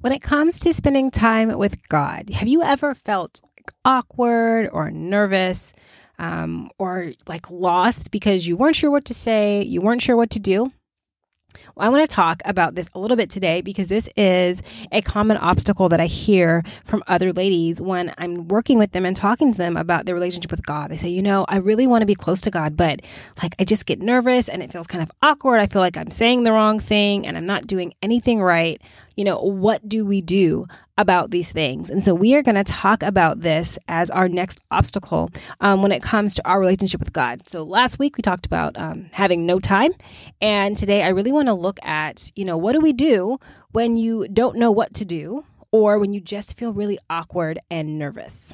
When it comes to spending time with God, have you ever felt like awkward or nervous um, or like lost because you weren't sure what to say, you weren't sure what to do? Well, I want to talk about this a little bit today because this is a common obstacle that I hear from other ladies when I'm working with them and talking to them about their relationship with God. They say, you know, I really want to be close to God, but like I just get nervous and it feels kind of awkward. I feel like I'm saying the wrong thing and I'm not doing anything right you know, what do we do about these things? And so we are going to talk about this as our next obstacle um, when it comes to our relationship with God. So last week we talked about um, having no time. And today I really want to look at, you know, what do we do when you don't know what to do or when you just feel really awkward and nervous?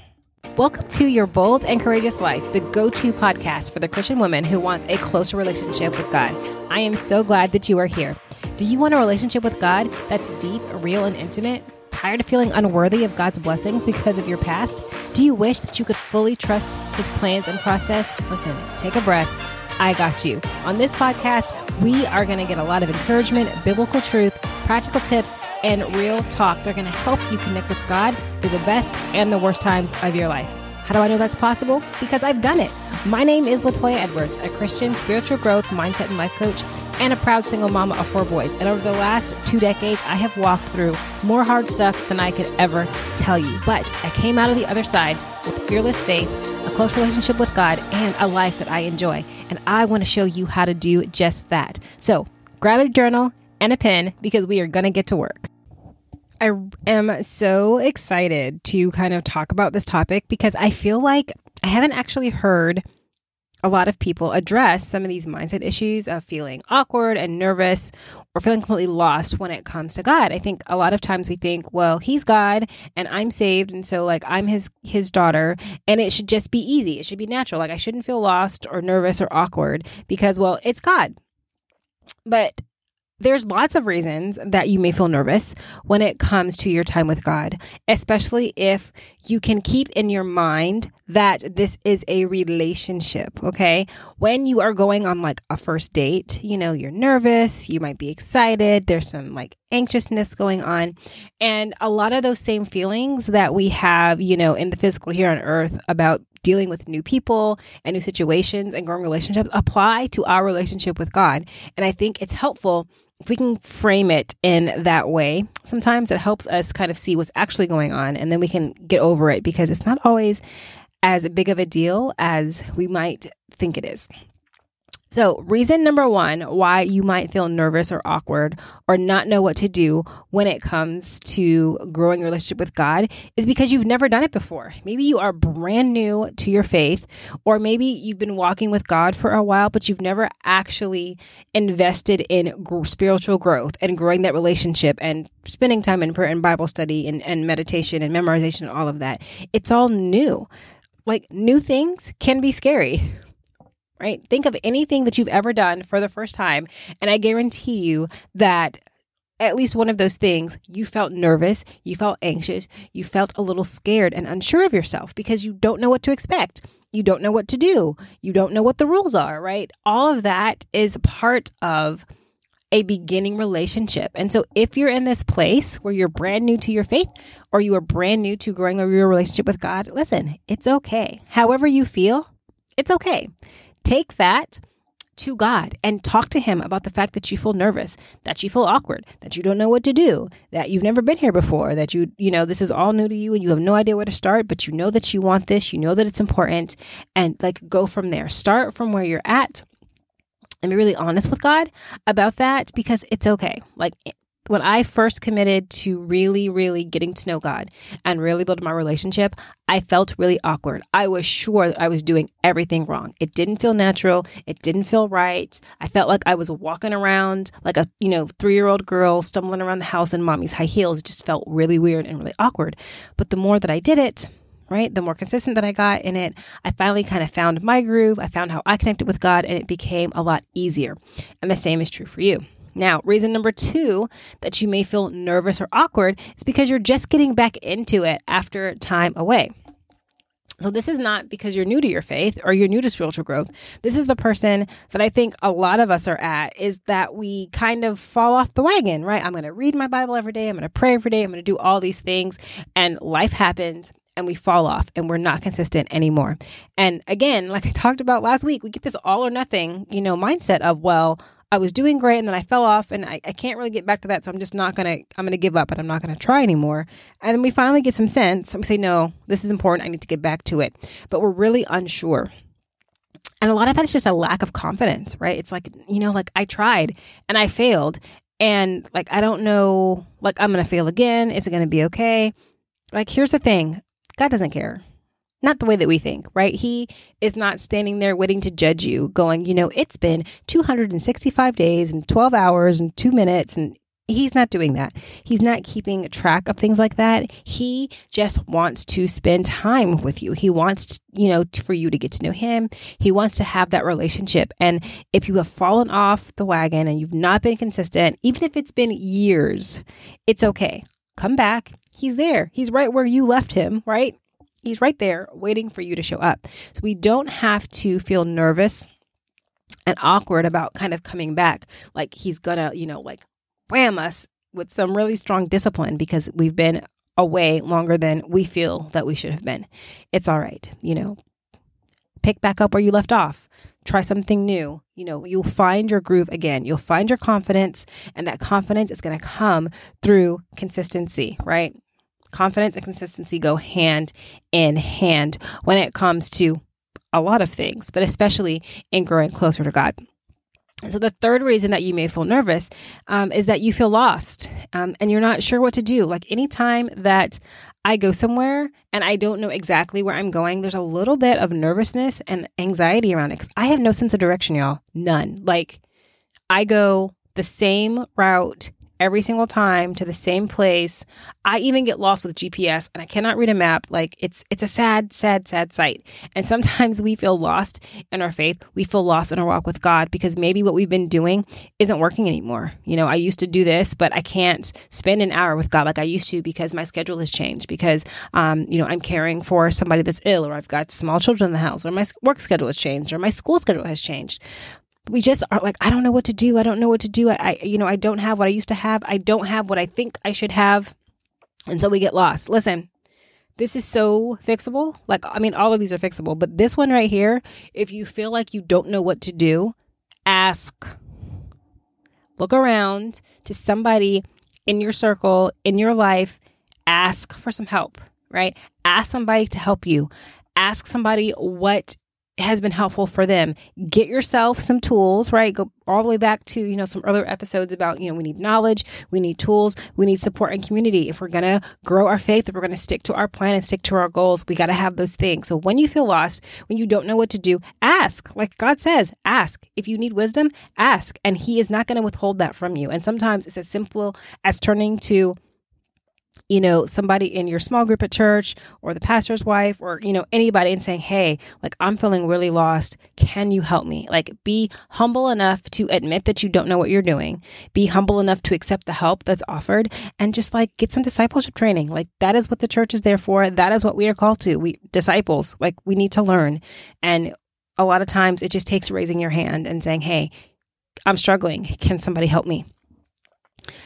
Welcome to Your Bold and Courageous Life, the go to podcast for the Christian woman who wants a closer relationship with God. I am so glad that you are here. Do you want a relationship with God that's deep, real, and intimate? Tired of feeling unworthy of God's blessings because of your past? Do you wish that you could fully trust His plans and process? Listen, take a breath. I got you. On this podcast, we are going to get a lot of encouragement, biblical truth, practical tips, and real talk. They're going to help you connect with God through the best and the worst times of your life. How do I know that's possible? Because I've done it. My name is Latoya Edwards, a Christian spiritual growth, mindset, and life coach and a proud single mama of four boys. And over the last two decades, I have walked through more hard stuff than I could ever tell you. But I came out of the other side with fearless faith, a close relationship with God, and a life that I enjoy. And I want to show you how to do just that. So grab a journal and a pen because we are going to get to work. I am so excited to kind of talk about this topic because I feel like I haven't actually heard a lot of people address some of these mindset issues of feeling awkward and nervous or feeling completely lost when it comes to God. I think a lot of times we think, well, he's God and I'm saved and so like I'm his his daughter and it should just be easy. It should be natural. Like I shouldn't feel lost or nervous or awkward because well, it's God. But there's lots of reasons that you may feel nervous when it comes to your time with God, especially if you can keep in your mind that this is a relationship, okay? When you are going on like a first date, you know, you're nervous, you might be excited, there's some like anxiousness going on, and a lot of those same feelings that we have, you know, in the physical here on earth about dealing with new people and new situations and growing relationships apply to our relationship with God. And I think it's helpful if we can frame it in that way, sometimes it helps us kind of see what's actually going on and then we can get over it because it's not always as big of a deal as we might think it is. So, reason number one why you might feel nervous or awkward or not know what to do when it comes to growing your relationship with God is because you've never done it before. Maybe you are brand new to your faith, or maybe you've been walking with God for a while, but you've never actually invested in spiritual growth and growing that relationship and spending time in prayer and Bible study and, and meditation and memorization and all of that. It's all new. Like, new things can be scary right? Think of anything that you've ever done for the first time, and I guarantee you that at least one of those things, you felt nervous, you felt anxious, you felt a little scared and unsure of yourself because you don't know what to expect. You don't know what to do. You don't know what the rules are, right? All of that is part of a beginning relationship. And so if you're in this place where you're brand new to your faith or you are brand new to growing real relationship with God, listen, it's okay. However you feel, it's okay. Take that to God and talk to Him about the fact that you feel nervous, that you feel awkward, that you don't know what to do, that you've never been here before, that you, you know, this is all new to you and you have no idea where to start, but you know that you want this, you know that it's important, and like go from there. Start from where you're at and be really honest with God about that because it's okay. Like when I first committed to really, really getting to know God and really building my relationship, I felt really awkward. I was sure that I was doing everything wrong. It didn't feel natural. It didn't feel right. I felt like I was walking around like a, you know, three year old girl stumbling around the house in mommy's high heels. It just felt really weird and really awkward. But the more that I did it, right? The more consistent that I got in it, I finally kind of found my groove. I found how I connected with God and it became a lot easier. And the same is true for you. Now, reason number two that you may feel nervous or awkward is because you're just getting back into it after time away. So, this is not because you're new to your faith or you're new to spiritual growth. This is the person that I think a lot of us are at is that we kind of fall off the wagon, right? I'm going to read my Bible every day. I'm going to pray every day. I'm going to do all these things. And life happens and we fall off and we're not consistent anymore. And again, like I talked about last week, we get this all or nothing, you know, mindset of, well, I was doing great and then I fell off and I, I can't really get back to that. So I'm just not going to, I'm going to give up and I'm not going to try anymore. And then we finally get some sense and we say, no, this is important. I need to get back to it. But we're really unsure. And a lot of that is just a lack of confidence, right? It's like, you know, like I tried and I failed. And like, I don't know, like, I'm going to fail again. Is it going to be okay? Like, here's the thing God doesn't care not the way that we think, right? He is not standing there waiting to judge you, going, you know, it's been 265 days and 12 hours and two minutes. And he's not doing that. He's not keeping track of things like that. He just wants to spend time with you. He wants, you know, for you to get to know him. He wants to have that relationship. And if you have fallen off the wagon and you've not been consistent, even if it's been years, it's okay. Come back. He's there. He's right where you left him, right? He's right there waiting for you to show up. So we don't have to feel nervous and awkward about kind of coming back like he's gonna, you know, like wham us with some really strong discipline because we've been away longer than we feel that we should have been. It's all right, you know. Pick back up where you left off. Try something new. You know, you'll find your groove again. You'll find your confidence, and that confidence is going to come through consistency, right? Confidence and consistency go hand in hand when it comes to a lot of things, but especially in growing closer to God. So, the third reason that you may feel nervous um, is that you feel lost um, and you're not sure what to do. Like, anytime that I go somewhere and I don't know exactly where I'm going, there's a little bit of nervousness and anxiety around it. I have no sense of direction, y'all. None. Like, I go the same route every single time to the same place. I even get lost with GPS and I cannot read a map. Like it's it's a sad, sad, sad sight. And sometimes we feel lost in our faith. We feel lost in our walk with God because maybe what we've been doing isn't working anymore. You know, I used to do this, but I can't spend an hour with God like I used to because my schedule has changed. Because um, you know, I'm caring for somebody that's ill, or I've got small children in the house, or my work schedule has changed, or my school schedule has changed we just are like, I don't know what to do. I don't know what to do. I, I, you know, I don't have what I used to have. I don't have what I think I should have. Until we get lost. Listen, this is so fixable. Like, I mean, all of these are fixable, but this one right here, if you feel like you don't know what to do, ask. Look around to somebody in your circle, in your life, ask for some help, right? Ask somebody to help you. Ask somebody what has been helpful for them. Get yourself some tools, right? Go all the way back to, you know, some earlier episodes about, you know, we need knowledge, we need tools, we need support and community. If we're going to grow our faith, if we're going to stick to our plan and stick to our goals, we got to have those things. So when you feel lost, when you don't know what to do, ask. Like God says, ask. If you need wisdom, ask. And He is not going to withhold that from you. And sometimes it's as simple as turning to you know, somebody in your small group at church or the pastor's wife or, you know, anybody and saying, Hey, like I'm feeling really lost. Can you help me? Like be humble enough to admit that you don't know what you're doing. Be humble enough to accept the help that's offered and just like get some discipleship training. Like that is what the church is there for. That is what we are called to. We disciples, like we need to learn. And a lot of times it just takes raising your hand and saying, Hey, I'm struggling. Can somebody help me?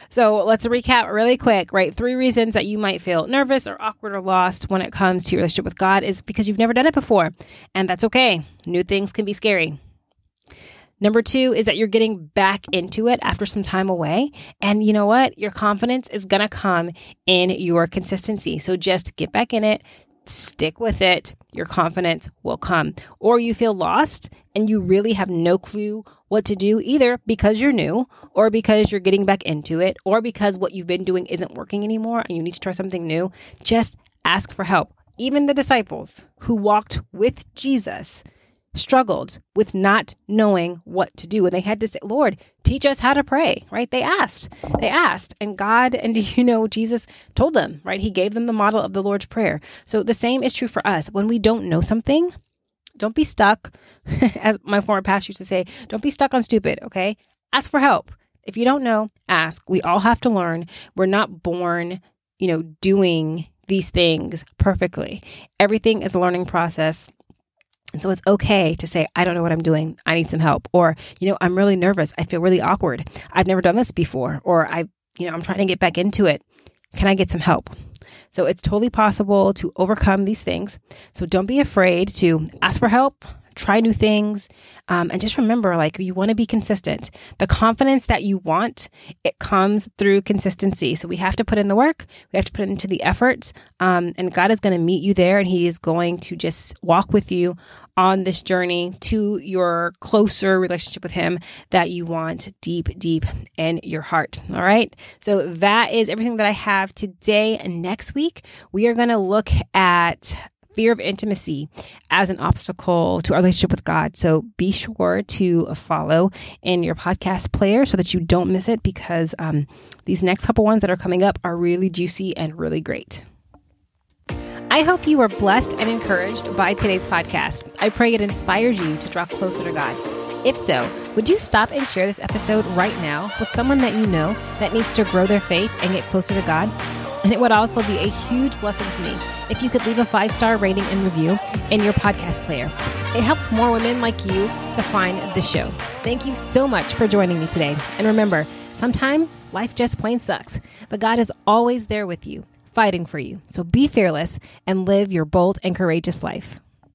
So let's recap really quick, right? Three reasons that you might feel nervous or awkward or lost when it comes to your relationship with God is because you've never done it before. And that's okay. New things can be scary. Number two is that you're getting back into it after some time away. And you know what? Your confidence is going to come in your consistency. So just get back in it, stick with it. Your confidence will come. Or you feel lost and you really have no clue what to do either because you're new or because you're getting back into it or because what you've been doing isn't working anymore and you need to try something new, just ask for help. Even the disciples who walked with Jesus struggled with not knowing what to do and they had to say lord teach us how to pray right? They asked. They asked and god and you know jesus told them right? He gave them the model of the lord's prayer. So the same is true for us. When we don't know something don't be stuck, as my former pastor used to say, don't be stuck on stupid, okay? Ask for help. If you don't know, ask. We all have to learn. We're not born, you know, doing these things perfectly. Everything is a learning process. And so it's okay to say, I don't know what I'm doing. I need some help. Or, you know, I'm really nervous. I feel really awkward. I've never done this before. Or I, you know, I'm trying to get back into it. Can I get some help? So it's totally possible to overcome these things. So don't be afraid to ask for help, try new things, um, and just remember, like you want to be consistent. The confidence that you want, it comes through consistency. So we have to put in the work, we have to put into the effort, um, and God is going to meet you there, and He is going to just walk with you on this journey to your closer relationship with Him that you want deep, deep in your heart. All right. So that is everything that I have today. And next week, we are going to look at fear of intimacy as an obstacle to our relationship with God. So be sure to follow in your podcast player so that you don't miss it because um, these next couple ones that are coming up are really juicy and really great. I hope you were blessed and encouraged by today's podcast. I pray it inspires you to draw closer to God. If so, would you stop and share this episode right now with someone that you know that needs to grow their faith and get closer to God? And it would also be a huge blessing to me if you could leave a five star rating and review in your podcast player. It helps more women like you to find the show. Thank you so much for joining me today. And remember, sometimes life just plain sucks, but God is always there with you, fighting for you. So be fearless and live your bold and courageous life.